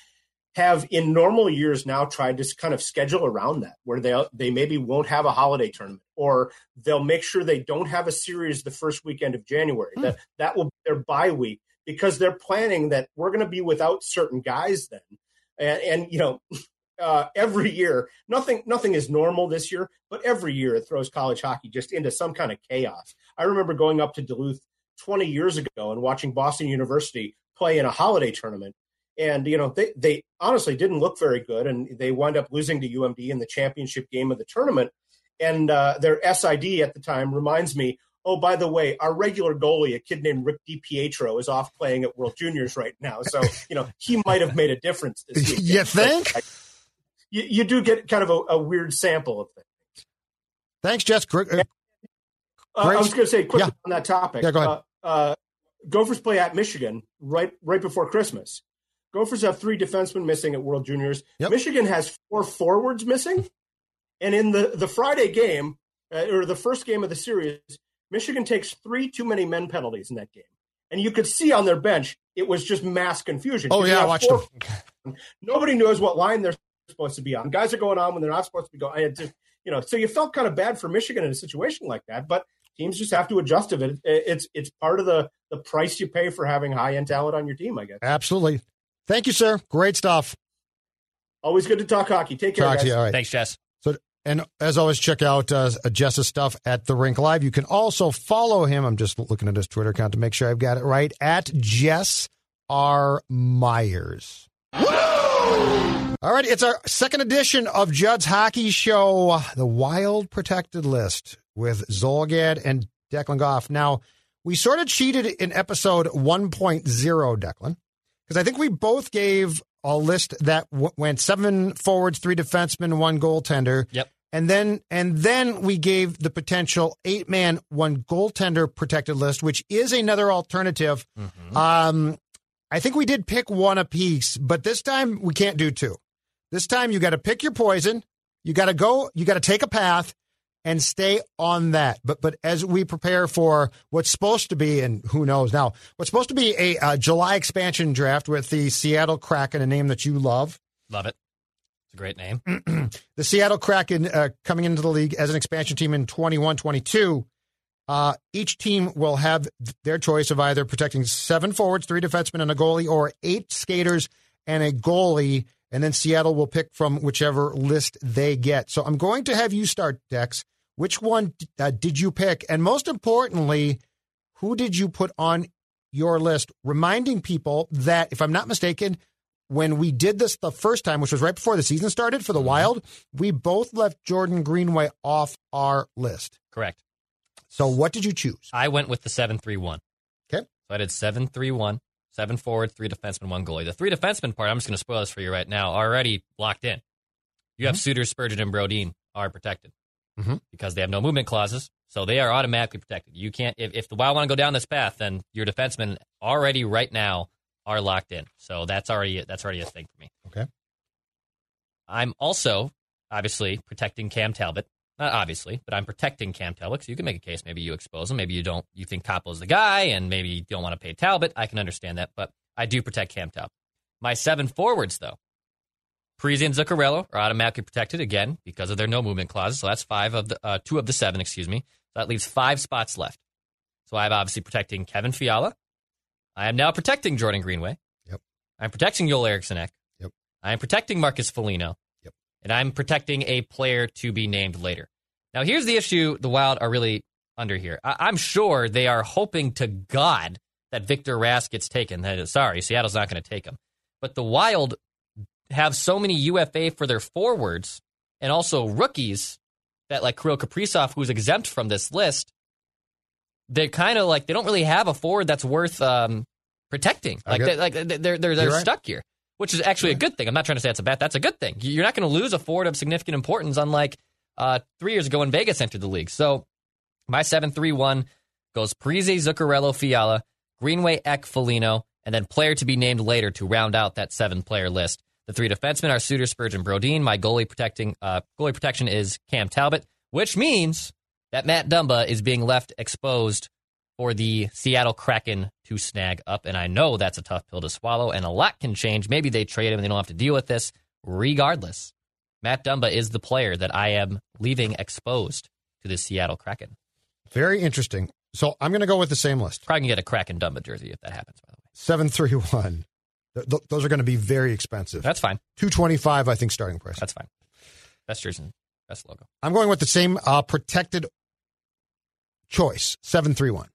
Speaker 5: Have in normal years now tried to kind of schedule around that where they they maybe won't have a holiday tournament or they'll make sure they don't have a series the first weekend of January. Mm. That that will be their bye week because they're planning that we're going to be without certain guys then. And, and you know, [laughs] uh, every year, nothing nothing is normal this year, but every year it throws college hockey just into some kind of chaos. I remember going up to Duluth 20 years ago and watching Boston University play in a holiday tournament and you know they they honestly didn't look very good, and they wound up losing to UMD in the championship game of the tournament. And uh, their SID at the time reminds me, oh, by the way, our regular goalie, a kid named Rick DiPietro, is off playing at World Juniors right now. So [laughs] you know he might have made a difference this week.
Speaker 3: you think?
Speaker 5: you, you, do get kind of a, a, weird sample of things.
Speaker 3: Thanks, Jess. Great. Uh,
Speaker 5: uh, I was going to say quickly yeah. on that topic.
Speaker 3: Yeah, go ahead.
Speaker 5: Uh, uh, Gophers play at Michigan right right before Christmas. Gophers have three defensemen missing at World Juniors. Yep. Michigan has four forwards missing. And in the, the Friday game, uh, or the first game of the series, Michigan takes three too many men penalties in that game. And you could see on their bench, it was just mass confusion.
Speaker 3: Oh, yeah, I watched four,
Speaker 5: them. [laughs] Nobody knows what line they're supposed to be on. Guys are going on when they're not supposed to be going. Just, you know, so you felt kind of bad for Michigan in a situation like that. But teams just have to adjust to it. It's it's part of the the price you pay for having high end talent on your team, I guess.
Speaker 3: Absolutely. Thank you, sir. Great stuff.
Speaker 5: Always good to talk hockey. Take care.
Speaker 3: Talk
Speaker 5: guys.
Speaker 3: to you. All right.
Speaker 6: Thanks, Jess.
Speaker 3: So, and as always, check out uh, Jess's stuff at the Rink Live. You can also follow him. I'm just looking at his Twitter account to make sure I've got it right at Jess R Myers. All right, it's our second edition of Judd's Hockey Show, the Wild Protected List with Zulgad and Declan Goff. Now, we sort of cheated in episode 1.0, Declan because I think we both gave a list that w- went seven forwards, three defensemen, one goaltender.
Speaker 6: Yep.
Speaker 3: And then and then we gave the potential eight man, one goaltender protected list, which is another alternative. Mm-hmm. Um, I think we did pick one apiece, but this time we can't do two. This time you got to pick your poison. You got to go. You got to take a path, and stay on that. But but as we prepare for what's supposed to be, and who knows now, what's supposed to be a, a July expansion draft with the Seattle Kraken, a name that you love.
Speaker 6: Love it. It's a great name. [clears throat]
Speaker 3: the Seattle Kraken uh, coming into the league as an expansion team in 21 22. Uh, each team will have their choice of either protecting seven forwards, three defensemen, and a goalie, or eight skaters and a goalie. And then Seattle will pick from whichever list they get. So I'm going to have you start, Dex. Which one uh, did you pick? And most importantly, who did you put on your list? Reminding people that, if I'm not mistaken, when we did this the first time, which was right before the season started for the mm-hmm. Wild, we both left Jordan Greenway off our list.
Speaker 6: Correct.
Speaker 3: So what did you choose?
Speaker 6: I went with the 7 3 1.
Speaker 3: Okay.
Speaker 6: So I did 7 3 1, seven forwards, three defensemen, one goalie. The three defensemen part, I'm just going to spoil this for you right now, already locked in. You have mm-hmm. Suter, Spurgeon, and Brodin are protected mm-hmm. because they have no movement clauses. So they are automatically protected. You can't if, if the Wild want to go down this path, then your defensemen already right now are locked in. So that's already that's already a thing for me.
Speaker 3: Okay.
Speaker 6: I'm also obviously protecting Cam Talbot. Not obviously, but I'm protecting Cam Talbot. So you can make a case. Maybe you expose him. Maybe you don't. You think Kaapo's the guy, and maybe you don't want to pay Talbot. I can understand that, but I do protect Cam Talbot. My seven forwards, though, Parise and Zuccarello are automatically protected again because of their no movement clauses. So that's five of the uh, two of the seven, excuse me. So that leaves five spots left. So I'm obviously protecting Kevin Fiala. I am now protecting Jordan Greenway.
Speaker 3: Yep.
Speaker 6: I'm protecting Joel Eriksson Ek.
Speaker 3: Yep.
Speaker 6: I am protecting Marcus Foligno.
Speaker 3: Yep.
Speaker 6: And I'm protecting a player to be named later. Now here's the issue the Wild are really under here. I- am sure they are hoping to God that Victor Rask gets taken. That is, sorry, Seattle's not going to take him. But the Wild have so many UFA for their forwards and also rookies that like Kirill Kaprizov, who's exempt from this list, they're kind of like they don't really have a forward that's worth um, protecting. Like they, like they're they're they're, right. stuck here, which is actually a good thing. I'm not trying to say it's a bad. That's a good thing. You're not going to lose a forward of significant importance, unlike uh, three years ago when Vegas entered the league. So my seven three one goes Parise, Zuccarello, Fiala, Greenway, Ek, Foligno, and then player to be named later to round out that seven player list. The three defensemen are Suter, Spurgeon, Brodin. My goalie protecting uh, goalie protection is Cam Talbot, which means that Matt Dumba is being left exposed for the Seattle Kraken to snag up. And I know that's a tough pill to swallow, and a lot can change. Maybe they trade him and they don't have to deal with this. Regardless, Matt Dumba is the player that I am leaving exposed to the Seattle Kraken.
Speaker 3: Very interesting. So I'm going to go with the same list.
Speaker 6: Probably can get a Kraken Dumba jersey if that happens, by the way.
Speaker 3: 731. Th- th- those are going to be very expensive.
Speaker 6: That's fine.
Speaker 3: 225 I think starting price.
Speaker 6: That's fine. Best jersey, best logo.
Speaker 3: I'm going with the same uh, protected choice, 731.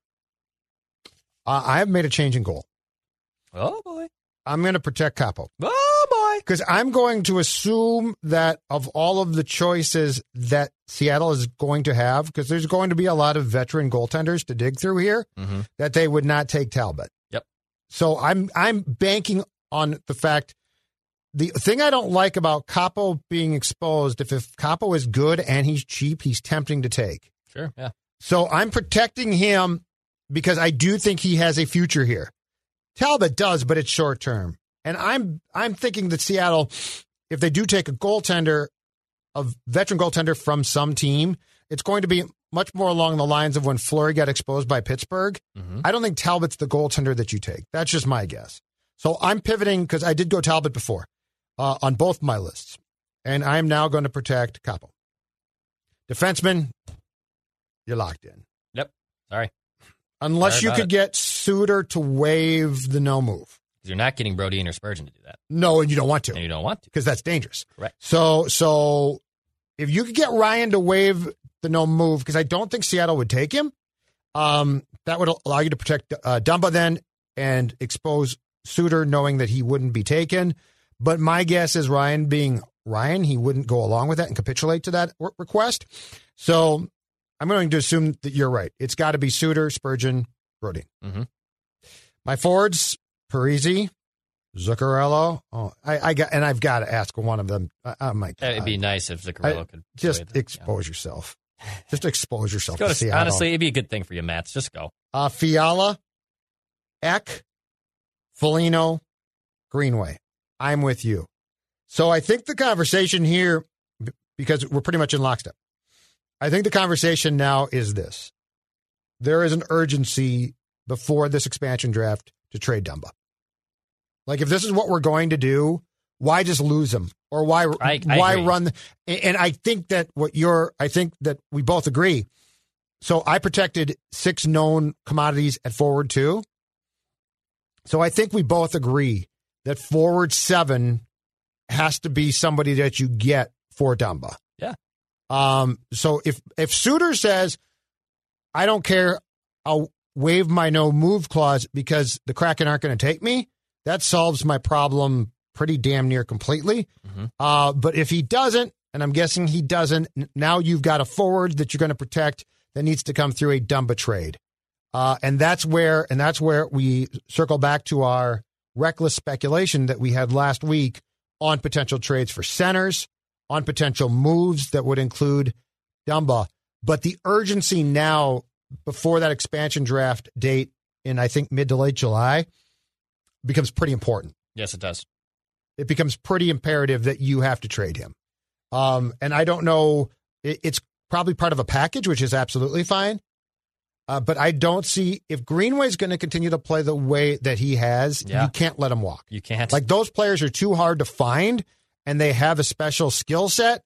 Speaker 3: Uh, I have made a change in goal.
Speaker 6: Oh, boy.
Speaker 3: I'm going to protect Kaapo.
Speaker 6: Oh, boy.
Speaker 3: Because I'm going to assume that of all of the choices that Seattle is going to have, because there's going to be a lot of veteran goaltenders to dig through here,
Speaker 6: Mhm.
Speaker 3: that they would not take Talbot. So I'm I'm banking on the fact the thing I don't like about Kaapo being exposed, if if Kaapo is good and he's cheap, he's tempting to take.
Speaker 6: Sure, yeah.
Speaker 3: So I'm protecting him because I do think he has a future here. Talbot does, but it's short term. And I'm I'm thinking that Seattle, if they do take a goaltender, a veteran goaltender from some team, it's going to be much more along the lines of when Fleury got exposed by Pittsburgh.
Speaker 6: Mhm.
Speaker 3: I don't think Talbot's the goaltender that you take. That's just my guess. So I'm pivoting because I did go Talbot before uh, on both my lists, and I'm now going to protect Kaapo. Defenseman, you're locked in.
Speaker 6: Yep. Sorry.
Speaker 3: Unless
Speaker 6: Sorry
Speaker 3: you could
Speaker 6: it.
Speaker 3: get Suter to waive the no move.
Speaker 6: You're not getting Brody and or Spurgeon to do that,
Speaker 3: No, and you don't want to
Speaker 6: and you don't want to.
Speaker 3: because that's dangerous.
Speaker 6: Right.
Speaker 3: So, so if you could get Ryan to waive the no move, because I don't think Seattle would take him, um, that would allow you to protect uh, Dumba then and expose Suter, knowing that he wouldn't be taken. But my guess is Ryan being Ryan, he wouldn't go along with that and capitulate to that re- request. So I'm going to assume that you're right. It's got to be Suter, Spurgeon, Brody.
Speaker 6: Mhm.
Speaker 3: My forwards, Parise, Zuccarello. Oh, I, I got, and I've got to ask one of them. I, oh my God.
Speaker 6: It'd be nice if Zuccarello
Speaker 3: I-
Speaker 6: could
Speaker 3: just expose yourself. Just expose yourself to
Speaker 6: to,
Speaker 3: Seattle.
Speaker 6: honestly, it'd be a good thing for you, Mats. Just go.
Speaker 3: uh, Fiala, Ek, Foligno, Greenway. I'm with you. So I think the conversation here, because we're pretty much in lockstep, I think the conversation now is this. There is an urgency before this expansion draft to trade Dumba. Like if this is what we're going to do, why just lose him? Or why
Speaker 6: I- I
Speaker 3: why
Speaker 6: agree.
Speaker 3: run? the- and and I think that what you're, I think that we both agree. So I protected six known commodities at forward two. So I think we both agree that forward seven has to be somebody that you get for Dumba.
Speaker 6: Yeah.
Speaker 3: Um. So if if Suter says, "I don't care," I'll waive my no move clause because the Kraken aren't going to take me. That solves my problem pretty damn near completely.
Speaker 6: Mhm.
Speaker 3: Uh, but if he doesn't, and I'm guessing he doesn't, now you've got a forward that you're going to protect that needs to come through a Dumba trade. Uh, and that's where, and that's where we circle back to our reckless speculation that we had last week on potential trades for centers, on potential moves that would include Dumba. But the urgency now, before that expansion draft date in I think mid to late July, becomes pretty important
Speaker 6: Yes, it does.
Speaker 3: It becomes pretty imperative that you have to trade him. Um, and I don't know, it, it's probably part of a package, which is absolutely fine. Uh, but I don't see if Greenway's going to continue to play the way that he has,
Speaker 6: Yeah.
Speaker 3: you can't let him walk.
Speaker 6: You can't.
Speaker 3: Like those players are too hard to find, and they have a special skill set.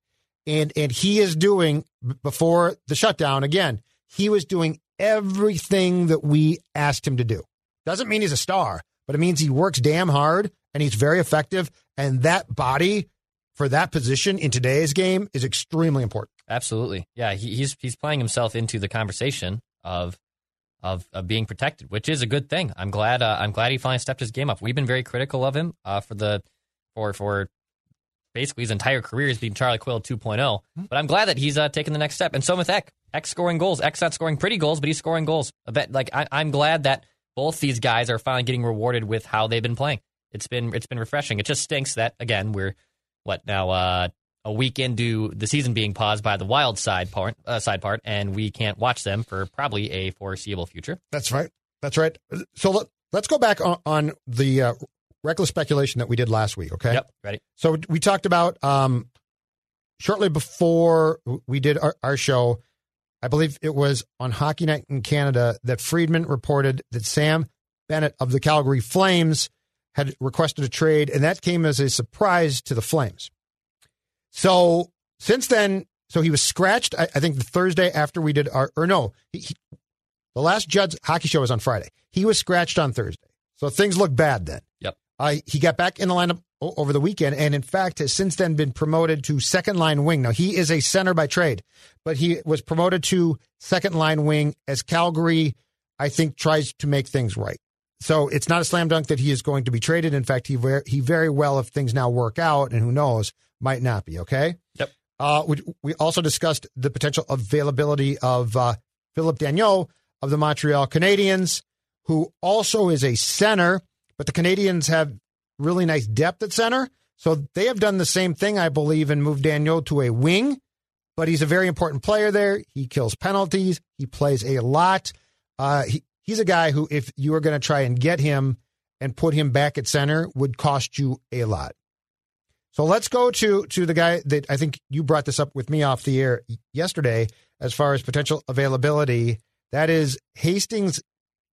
Speaker 3: And and he is doing before the shutdown again. He was doing everything that we asked him to do. Doesn't mean he's a star, but it means he works damn hard and he's very effective. And that body for that position in today's game is extremely important.
Speaker 6: Absolutely. Yeah, he, he's he's playing himself into the conversation of of, of being protected, which is a good thing. I'm glad uh, I'm glad he finally stepped his game up. We've been very critical of him uh, for the for for basically his entire career as being Charlie Coyle 2.0. But I'm glad that he's uh, taken the next step. And so with Ek, Ek scoring goals. Ek's not scoring pretty goals, but he's scoring goals. Like I, I'm glad that both these guys are finally getting rewarded with how they've been playing. It's been it's been refreshing. It just stinks that again we're what now uh, a week into the season being paused by the Wild side part uh, side part, and we can't watch them for probably a foreseeable future.
Speaker 3: That's right. That's right. So let, let's go back on, on the uh, reckless speculation that we did last week. Okay.
Speaker 6: Yep, ready.
Speaker 3: So we talked about um, shortly before we did our, our show. I believe it was on Hockey Night in Canada that Friedman reported that Sam Bennett of the Calgary Flames had requested a trade, and that came as a surprise to the Flames. So since then, so he was scratched. I, I think the Thursday after we did our, or no, he, he, the last Judd's hockey show was on Friday. He was scratched on Thursday, so things look bad then.
Speaker 6: Yep.
Speaker 3: Uh, he got back in the lineup over the weekend, and in fact has since then been promoted to second line wing. Now he is a center by trade, but he was promoted to second line wing as Calgary, I think, tries to make things right. So it's not a slam dunk that he is going to be traded. In fact, he very, he very well, if things now work out, and who knows, might not be. Okay.
Speaker 6: Yep.
Speaker 3: Uh, we, we also discussed the potential availability of uh, Philip Danault of the Montreal Canadiens, who also is a center, but the Canadiens have really nice depth at center. So they have done the same thing, I believe, and moved Danault to a wing. But he's a very important player there. He kills penalties. He plays a lot. Uh, he, he's a guy who, if you were going to try and get him and put him back at center, would cost you a lot. So let's go to to the guy that I think you brought this up with me off the air yesterday as far as potential availability. That is Hastings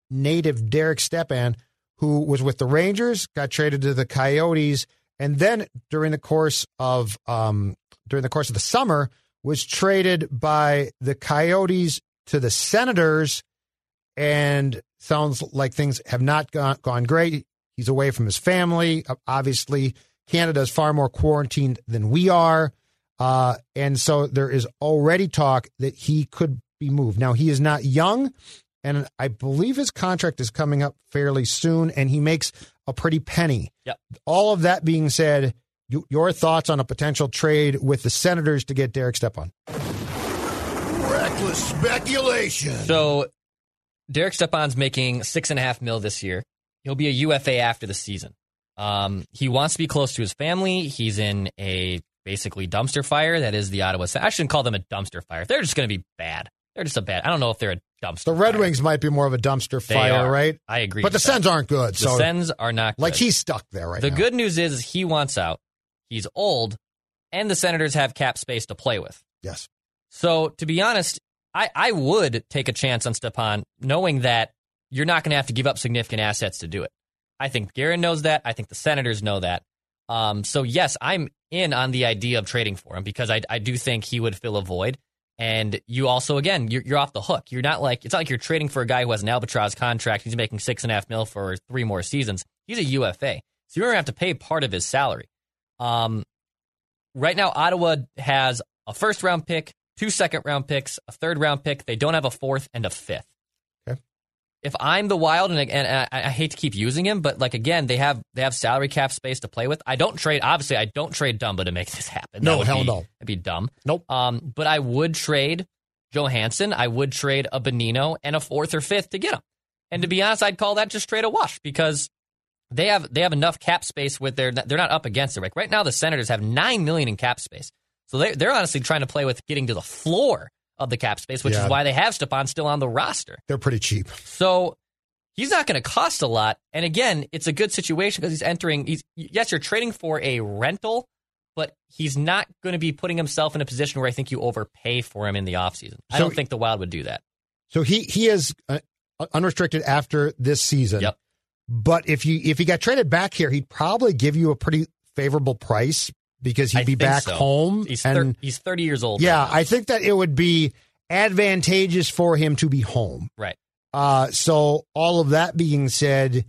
Speaker 3: native Derek Stepan, who was with the Rangers, got traded to the Coyotes, and then during the course of um, during the course of the summer was traded by the Coyotes to the Senators, and sounds like things have not gone, gone great. He's away from his family. Obviously, Canada is far more quarantined than we are. Uh, and so there is already talk that he could be moved. Now, he is not young, and I believe his contract is coming up fairly soon, and he makes a pretty penny.
Speaker 6: Yep.
Speaker 3: All of that being said, you, your thoughts on a potential trade with the Senators to get Derek Stepan?
Speaker 2: Reckless speculation.
Speaker 6: So Derek Stepan's making six and a half mil this year. He'll be a UFA after the season. Um, he wants to be close to his family. He's in a basically dumpster fire that is the Ottawa. I shouldn't call them a dumpster fire. They're just going to be bad. They're just a bad. I don't know if they're a dumpster.
Speaker 3: The Red
Speaker 6: fire.
Speaker 3: Wings might be more of a dumpster
Speaker 6: They
Speaker 3: fire,
Speaker 6: are.
Speaker 3: right?
Speaker 6: I agree.
Speaker 3: But the. Sens aren't good.
Speaker 6: The
Speaker 3: so
Speaker 6: Sens are not good.
Speaker 3: like he's stuck there right
Speaker 6: the
Speaker 3: now.
Speaker 6: good news is he wants out. He's old, and the Senators have cap space to play with.
Speaker 3: Yes.
Speaker 6: So to be honest, I, I would take a chance on Stepan, knowing that you're not going to have to give up significant assets to do it. I think Guerin knows that. I think the Senators know that. Um, so yes, I'm in on the idea of trading for him because I, I do think he would fill a void. And you also, again, you're, you're off the hook. You're not like it's not like you're trading for a guy who has an albatross contract. He's making six and a half mil for three more seasons. He's a UFA, so you're gonna have to pay part of his salary. Um, right now, Ottawa has a first round pick, two second round picks, a third round pick. They don't have a fourth and a fifth.
Speaker 3: Okay.
Speaker 6: If I'm the Wild, and, and I, I hate to keep using him, but like again, they have they have salary cap space to play with. I don't trade. Obviously, I don't trade Dumba to make [laughs] this happen.
Speaker 3: No, hell
Speaker 6: be-
Speaker 3: no.
Speaker 6: That'd be dumb.
Speaker 3: Nope.
Speaker 6: Um, but I would trade Johansson. I would trade a Bonino and a fourth or fifth to get him. And to be honest, I'd call that just trade a wash because they have they have enough cap space with their they're not up against it. Right, right now the Senators have nine million in cap space, so they they're honestly trying to play with getting to the floor of the cap space, which
Speaker 3: Yeah.
Speaker 6: is why they have Stepan still on the roster.
Speaker 3: They're pretty cheap.
Speaker 6: So he's not going to cost a lot. And again, it's a good situation because he's entering. He's yes, you're trading for a rental, but he's not going to be putting himself in a position where I think you overpay for him in the offseason. I don't think the Wild would do that.
Speaker 3: So he he is uh, unrestricted after this season.
Speaker 6: Yep.
Speaker 3: But if you if he got traded back here, he'd probably give you a pretty favorable price because he'd
Speaker 6: I
Speaker 3: be back
Speaker 6: so.
Speaker 3: home.
Speaker 6: He's
Speaker 3: and
Speaker 6: thir- he's 30 years old.
Speaker 3: yeah,
Speaker 6: right.
Speaker 3: I think that it would be advantageous for him to be home.
Speaker 6: right.
Speaker 3: Uh, so all of that being said,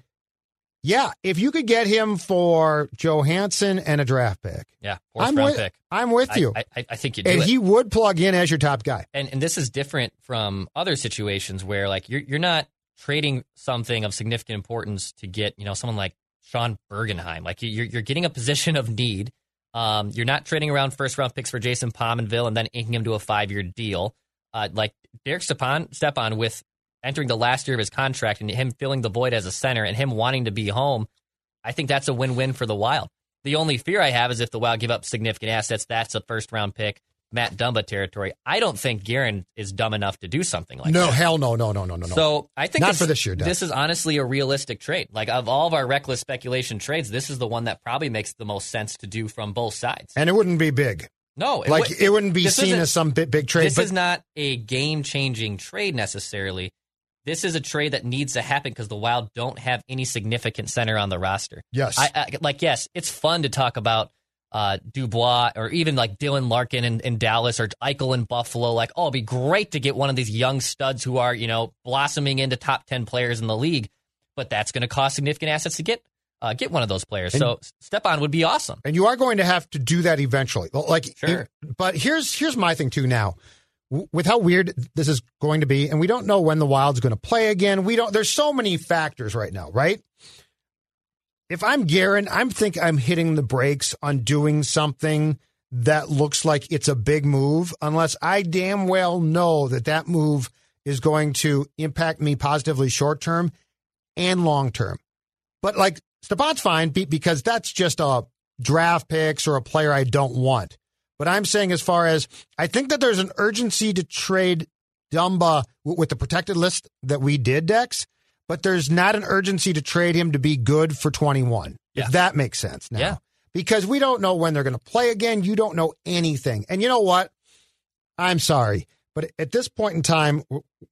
Speaker 3: yeah, if you could get him for Johansson and a draft pick,
Speaker 6: Yeah,
Speaker 3: I'm with
Speaker 6: pick.
Speaker 3: I'm with you,
Speaker 6: I, I, I think you do
Speaker 3: and
Speaker 6: it.
Speaker 3: he would plug in as your top guy.
Speaker 6: and and this is different from other situations where like you're you're not trading something of significant importance to get you know someone like Sean Bergenheim. Like you're you're getting a position of need. Um, you're not trading around first round picks for Jason Pominville and then inking him to a five year deal. Uh, like Derek Stepan, Stepan with entering the last year of his contract and him filling the void as a center and him wanting to be home. I think that's a win win for the Wild. The only fear I have is if the Wild give up significant assets, that's a first round pick, Matt Dumba territory. I don't think Guerin is dumb enough to do something like
Speaker 3: no,
Speaker 6: that.
Speaker 3: hell no, no, no, no, no, no.
Speaker 6: So I think
Speaker 3: Not
Speaker 6: this,
Speaker 3: for this year.
Speaker 6: This is honestly a realistic trade. Like of all of our reckless speculation trades, this is the one that probably makes the most sense to do from both sides.
Speaker 3: and it wouldn't be big.
Speaker 6: No,
Speaker 3: like
Speaker 6: would-
Speaker 3: it wouldn't be seen as some big, big trade.
Speaker 6: This
Speaker 3: but
Speaker 6: is not a game changing trade necessarily. This is a trade that needs to happen because the Wild don't have any significant center on the roster.
Speaker 3: yes,
Speaker 6: I, I like yes, it's fun to talk about uh, Dubois or even like Dylan Larkin in, in Dallas or Eichel in Buffalo. Like, oh, it'd be great to get one of these young studs who are you know blossoming into top ten players in the league, but that's going to cost significant assets to get uh, get one of those players. so Stepan would be awesome.
Speaker 3: and you are going to have to do that eventually. Like,
Speaker 6: Sure.
Speaker 3: but here's here's my thing too. Now, W- with how weird this is going to be, and we don't know when the Wild's going to play again. We don't. There's so many factors right now, right? If I'm Guerin, I'm think I'm hitting the brakes on doing something that looks like it's a big move, unless I damn well know that that move is going to impact me positively short term and long term. But like Stepan's fine because that's just a draft picks or a player I don't want. But I'm saying as far as I think that there's an urgency to trade Dumba with the protected list that we did, Dex. But there's not an urgency to trade him to be good for 21.
Speaker 6: Yeah.
Speaker 3: If that makes sense now.
Speaker 6: Yeah.
Speaker 3: Because we don't know when they're going to play again. You don't know anything. And you know what? I'm sorry. But at this point in time,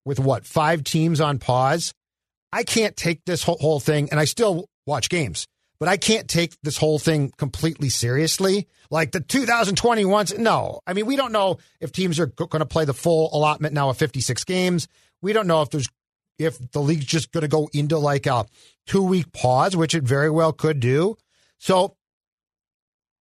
Speaker 3: with what, five teams on pause, I can't take this whole, whole thing, and I still watch games, but I can't take this whole thing completely seriously. Like the 2021s, no. I mean, we don't know if teams are going to play the full allotment now of 56 games. We don't know if there's if the league's just going to go into like a two week pause, which it very well could do. So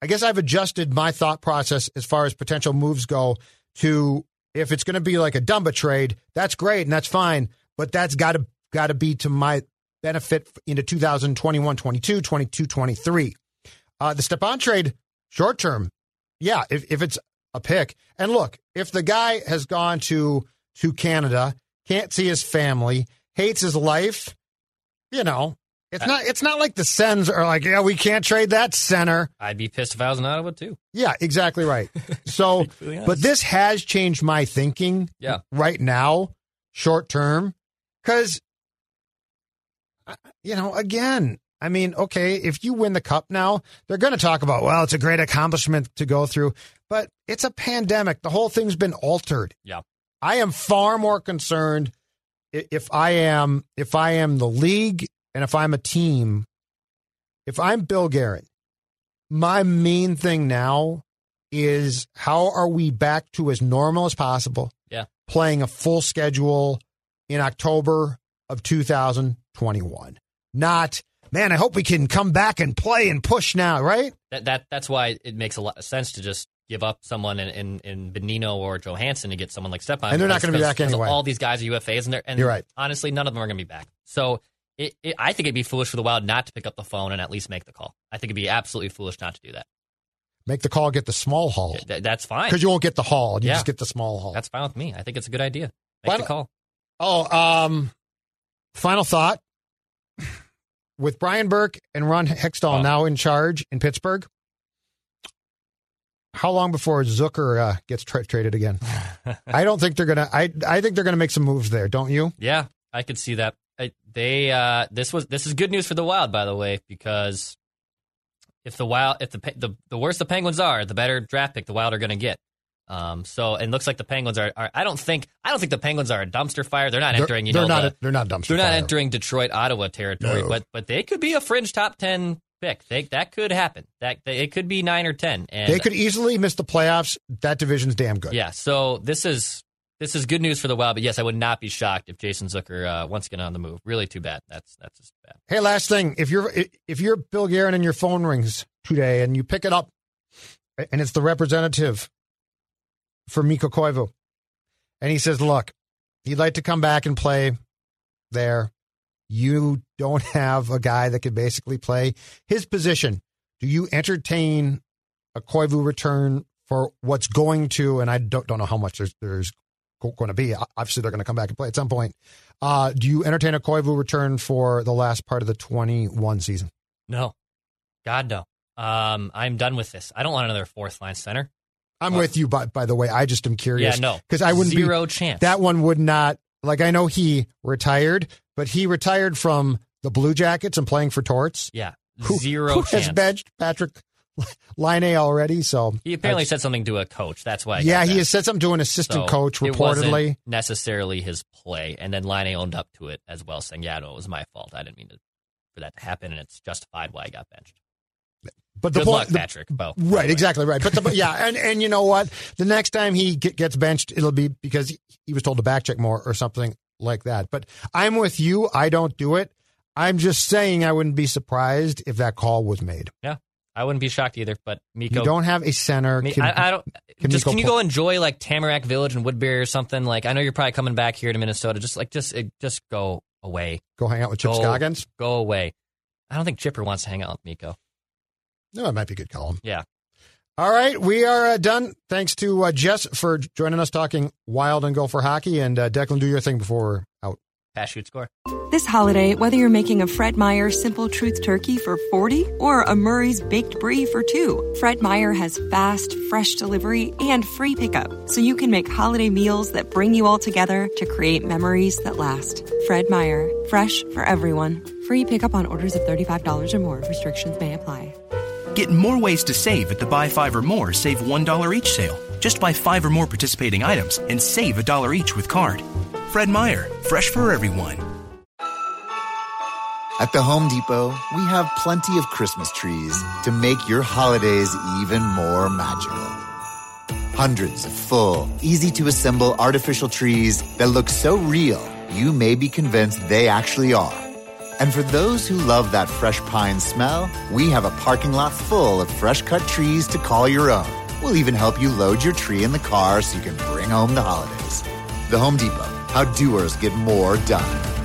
Speaker 3: I guess I've adjusted my thought process as far as potential moves go to if it's going to be like a Dumba trade, that's great and that's fine, but that's got to got to be to my benefit into 2021, 22, 22, 23. Uh, the Stepan trade, short term, yeah, if, if it's a pick. And look, if the guy has gone to to Canada, can't see his family, hates his life, you know, it's uh, not it's not like the Sens are like, yeah, we can't trade that center.
Speaker 6: I'd be pissed if I was in Ottawa too.
Speaker 3: Yeah, exactly right. [laughs] So, but this has changed my thinking
Speaker 6: Yeah.
Speaker 3: right now, short term, because, you know, again, I mean, okay, if you win the cup now, they're going to talk about, well, it's a great accomplishment to go through, but it's a pandemic. The whole thing's been altered.
Speaker 6: Yeah.
Speaker 3: I am far more concerned if I am if I am the league and if I'm a team. If I'm Bill Guerin, my main thing now is how are we back to as normal as possible?
Speaker 6: Yeah.
Speaker 3: Playing a full schedule in October of 2021. Not, man, I hope we can come back and play and push now, right?
Speaker 6: That that that's why it makes a lot of sense to just give up someone in in, in Bonino or Johansson to get someone like Stepan.
Speaker 3: And they're not gonna be back anyway.
Speaker 6: All these guys are UFAs, and they're and
Speaker 3: You're right.
Speaker 6: Honestly, none of them are going to be back. So. It, it, I think it'd be foolish for the Wild not to pick up the phone and at least make the call. I think it'd be absolutely foolish not to do that.
Speaker 3: Make the call, get the small haul.
Speaker 6: Th- that's fine.
Speaker 3: Because you won't get the haul. You
Speaker 6: Yeah.
Speaker 3: just get the small haul.
Speaker 6: That's fine with me. I think it's a good idea. Make
Speaker 3: Why
Speaker 6: the call.
Speaker 3: Oh, um, final thought. With Brian Burke and Ron Hextall
Speaker 6: Oh.
Speaker 3: now in charge in Pittsburgh, how long before Zucker uh, gets tra- traded again? I don't think they're gonna. I I think they're gonna make some moves there. Don't you?
Speaker 6: Yeah, I could see that. I, they uh, this was this is good news for the Wild, by the way, because if the Wild, if the the the worse the Penguins are, the better draft pick the Wild are going to get. Um, so it looks like the Penguins are, are. I don't think I don't think the Penguins are a dumpster fire. They're not
Speaker 3: They're,
Speaker 6: entering. You
Speaker 3: they're
Speaker 6: know,
Speaker 3: not.
Speaker 6: the-
Speaker 3: they're not dumpster.
Speaker 6: they're not
Speaker 3: fire.
Speaker 6: entering Detroit Ottawa territory,
Speaker 3: No.
Speaker 6: but but they could be a fringe top ten pick. They, that could happen. That they, it could be nine or ten. And
Speaker 3: They could easily miss the playoffs. That division's damn good.
Speaker 6: yeah. So this is this is good news for the Wild. But yes, I would not be shocked if Jason Zucker uh, once again on the move. Really too bad. That's that's just bad.
Speaker 3: Hey, last thing. If you're if you're Bill Guerin and your phone rings today and you pick it up and it's the representative for Mikko Koivu, and he says, "Look, he'd like to come back and play there. You don't have a guy that could basically play his position. Do you entertain a Koivu return for what's going to? And I don't don't know how much there's there's going to be. Obviously, they're going to come back and play at some point. Uh, do you entertain a Koivu return for the last part of the 21 season?
Speaker 6: No, God no. Um, I'm done with this. I don't want another fourth line center.
Speaker 3: I'm
Speaker 6: Uh,
Speaker 3: with you, but by the way, I just am curious.
Speaker 6: Yeah, no,
Speaker 3: because I wouldn't
Speaker 6: zero
Speaker 3: be
Speaker 6: chance.
Speaker 3: that one would not like. I know he retired, but he retired from the Blue Jackets and playing for Torts.
Speaker 6: yeah,
Speaker 3: Who,
Speaker 6: zero
Speaker 3: who
Speaker 6: chance.
Speaker 3: has benched Patrik Laine already. So
Speaker 6: He apparently said something to a coach. That's why. I
Speaker 3: yeah, he has said something to an assistant
Speaker 6: So
Speaker 3: coach
Speaker 6: it wasn't
Speaker 3: reportedly.
Speaker 6: necessarily his play, and then Laine owned up to it as well, saying, "Yeah, no, it was my fault. I didn't mean to, for that to happen, and it's justified why I got benched."
Speaker 3: But the
Speaker 6: Good
Speaker 3: point,
Speaker 6: luck,
Speaker 3: the-
Speaker 6: Patrick. Bo.
Speaker 3: Right, exactly right. But the, yeah, and and you know what? The next time he get, gets benched, it'll be because he, he was told to back check more or something like that. But I'm with you. I don't do it. I'm just saying I wouldn't be surprised if that call was made.
Speaker 6: Yeah, I wouldn't be shocked either. But Mikko,
Speaker 3: You don't have a center. Can-
Speaker 6: I, I don't.
Speaker 3: can
Speaker 6: just
Speaker 3: Mikko
Speaker 6: can you go enjoy like Tamarack Village and Woodbury or something? Like I know you're probably coming back here to Minnesota. Just like just just go away.
Speaker 3: go hang out with Chip
Speaker 6: Go-
Speaker 3: Scoggins.
Speaker 6: Go away. I don't think Chipper wants to hang out with Mikko.
Speaker 3: No, it might be a good column.
Speaker 6: Yeah.
Speaker 3: All right, we are uh, done. Thanks to uh, Jess for joining us talking wild and Gopher hockey. And uh, Declan, do your thing before we're out.
Speaker 6: Pass, shoot, score.
Speaker 7: This holiday, whether you're making a Fred Meyer Simple Truth Turkey for 40 or a Murray's Baked Brie for two, Fred Meyer has fast, fresh delivery and free pickup, so you can make holiday meals that bring you all together to create memories that last. Fred Meyer, fresh for everyone. Free pickup on orders of $35 or more. Restrictions may apply.
Speaker 8: Get more ways to save at the Buy Five or More Save $1 each sale. Just buy five or more participating items and save a dollar each with card. Fred Meyer, fresh for everyone.
Speaker 9: At the Home Depot, we have plenty of Christmas trees to make your holidays even more magical. Hundreds of full, easy to assemble artificial trees that look so real, you may be convinced they actually are. And for those who love that fresh pine smell, we have a parking lot full of fresh cut trees to call your own. We'll even help you load your tree in the car so you can bring home the holidays. The Home Depot, how doers get more done.